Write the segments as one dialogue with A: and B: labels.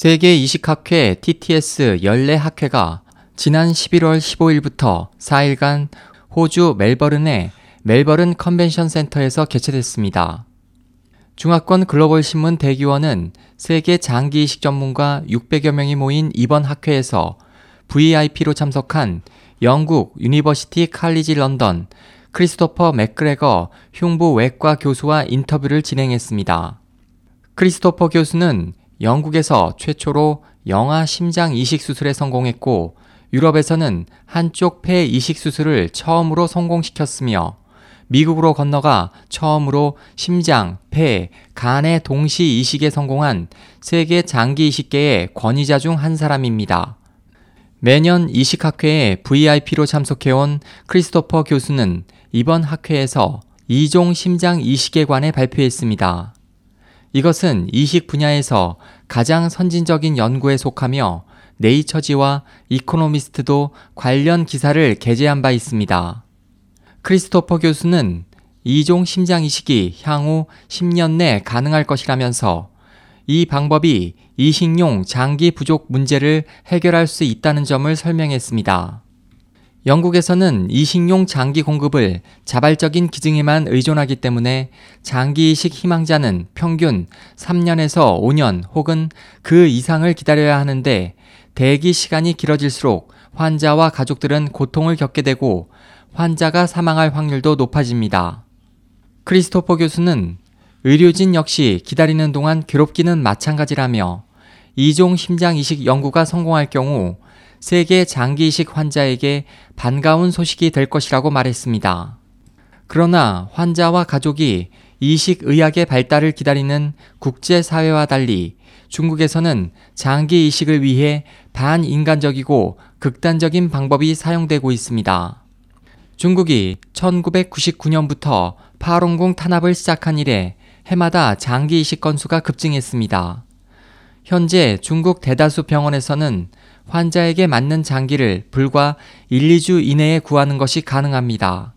A: 세계 이식학회 TTS 연례 학회가 지난 11월 15일부터 4일간 호주 멜버른의 멜버른 컨벤션 센터에서 개최됐습니다. 중화권 글로벌 신문 대기원은 세계 장기 이식 전문가 600여 명이 모인 이번 학회에서 VIP로 참석한 영국 유니버시티 칼리지 런던 크리스토퍼 맥그레거 흉부 외과 교수와 인터뷰를 진행했습니다. 크리스토퍼 교수는 영국에서 최초로 영아 심장 이식 수술에 성공했고 유럽에서는 한쪽 폐 이식 수술을 처음으로 성공시켰으며 미국으로 건너가 처음으로 심장, 폐, 간의 동시 이식에 성공한 세계 장기 이식계의 권위자 중 한 사람입니다. 매년 이식학회에 VIP로 참석해온 크리스토퍼 교수는 이번 학회에서 이종 심장 이식에 관해 발표했습니다. 이것은 이식 분야에서 가장 선진적인 연구에 속하며 네이처지와 이코노미스트도 관련 기사를 게재한 바 있습니다. 크리스토퍼 교수는 이종 심장 이식이 향후 10년 내 가능할 것이라면서 이 방법이 이식용 장기 부족 문제를 해결할 수 있다는 점을 설명했습니다. 영국에서는 이식용 장기 공급을 자발적인 기증에만 의존하기 때문에 장기 이식 희망자는 평균 3년에서 5년 혹은 그 이상을 기다려야 하는데 대기 시간이 길어질수록 환자와 가족들은 고통을 겪게 되고 환자가 사망할 확률도 높아집니다. 크리스토퍼 교수는 의료진 역시 기다리는 동안 괴롭기는 마찬가지라며 이종 심장 이식 연구가 성공할 경우 세계 장기 이식 환자에게 반가운 소식이 될 것이라고 말했습니다. 그러나 환자와 가족이 이식 의학의 발달을 기다리는 국제사회와 달리 중국에서는 장기 이식을 위해 반인간적이고 극단적인 방법이 사용되고 있습니다. 중국이 1999년부터 파롱궁 탄압을 시작한 이래 해마다 장기 이식 건수가 급증했습니다. 현재 중국 대다수 병원에서는 환자에게 맞는 장기를 불과 1, 2주 이내에 구하는 것이 가능합니다.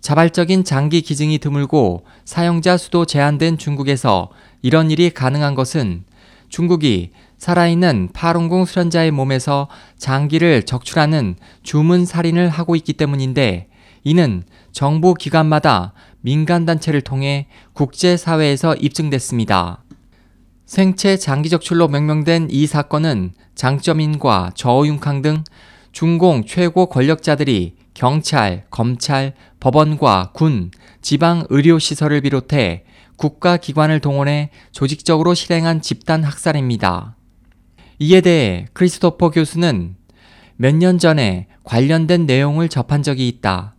A: 자발적인 장기 기증이 드물고 사용자 수도 제한된 중국에서 이런 일이 가능한 것은 중국이 살아있는 파룬궁 수련자의 몸에서 장기를 적출하는 주문 살인을 하고 있기 때문인데 이는 정부 기관마다 민간단체를 통해 국제사회에서 입증됐습니다. 생체 장기 적출로 명명된 이 사건은 장점인과 저우융캉 등 중공 최고 권력자들이 경찰, 검찰, 법원과 군, 지방 의료시설을 비롯해 국가기관을 동원해 조직적으로 실행한 집단 학살입니다. 이에 대해 크리스토퍼 교수는 몇 년 전에 관련된 내용을 접한 적이 있다.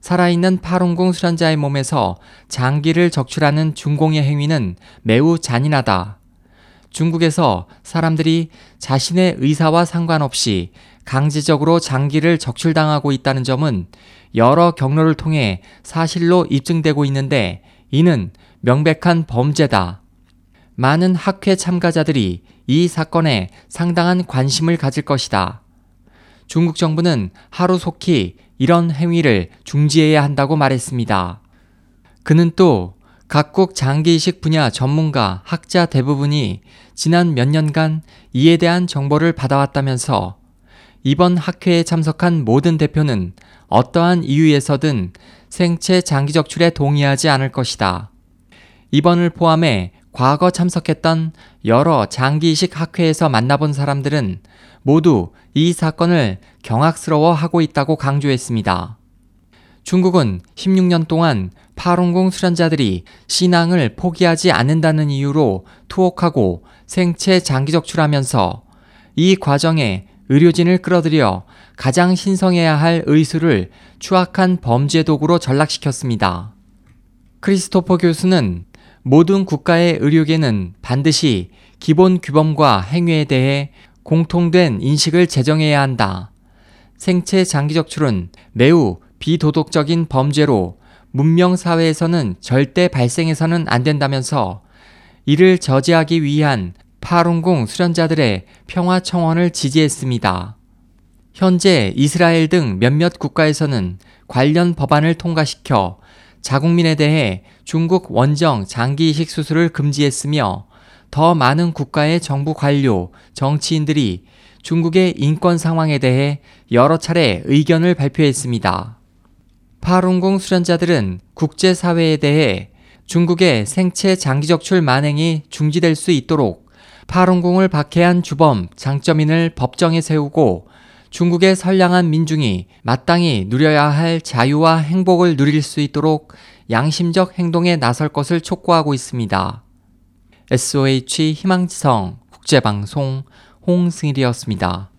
A: 살아있는 파룬궁 수련자의 몸에서 장기를 적출하는 중공의 행위는 매우 잔인하다. 중국에서 사람들이 자신의 의사와 상관없이 강제적으로 장기를 적출당하고 있다는 점은 여러 경로를 통해 사실로 입증되고 있는데 이는 명백한 범죄다. 많은 학회 참가자들이 이 사건에 상당한 관심을 가질 것이다. 중국 정부는 하루속히 이런 행위를 중지해야 한다고 말했습니다. 그는 또 각국 장기이식 분야 전문가, 학자 대부분이 지난 몇 년간 이에 대한 정보를 받아왔다면서 이번 학회에 참석한 모든 대표는 어떠한 이유에서든 생체 장기 적출에 동의하지 않을 것이다. 이번을 포함해 과거 참석했던 여러 장기이식 학회에서 만나본 사람들은 모두 이 사건을 경악스러워 하고 있다고 강조했습니다. 중국은 16년 동안 파룬궁 수련자들이 신앙을 포기하지 않는다는 이유로 투옥하고 생체 장기 적출하면서 이 과정에 의료진을 끌어들여 가장 신성해야 할 의술을 추악한 범죄 도구로 전락시켰습니다. 크리스토퍼 교수는 모든 국가의 의료계는 반드시 기본 규범과 행위에 대해 공통된 인식을 제정해야 한다. 생체 장기 적출은 매우 비도덕적인 범죄로 문명 사회에서는 절대 발생해서는 안 된다면서 이를 저지하기 위한 파룬궁 수련자들의 평화 청원을 지지했습니다. 현재 이스라엘 등 몇몇 국가에서는 관련 법안을 통과시켜 자국민에 대해 중국 원정 장기 이식 수술을 금지했으며 더 많은 국가의 정부 관료, 정치인들이 중국의 인권 상황에 대해 여러 차례 의견을 발표했습니다. 파룬궁 수련자들은 국제사회에 대해 중국의 생체 장기적출 만행이 중지될 수 있도록 파룬궁을 박해한 주범 장점인을 법정에 세우고 중국의 선량한 민중이 마땅히 누려야 할 자유와 행복을 누릴 수 있도록 양심적 행동에 나설 것을 촉구하고 있습니다. SOH 희망지성 국제방송 홍승일이었습니다.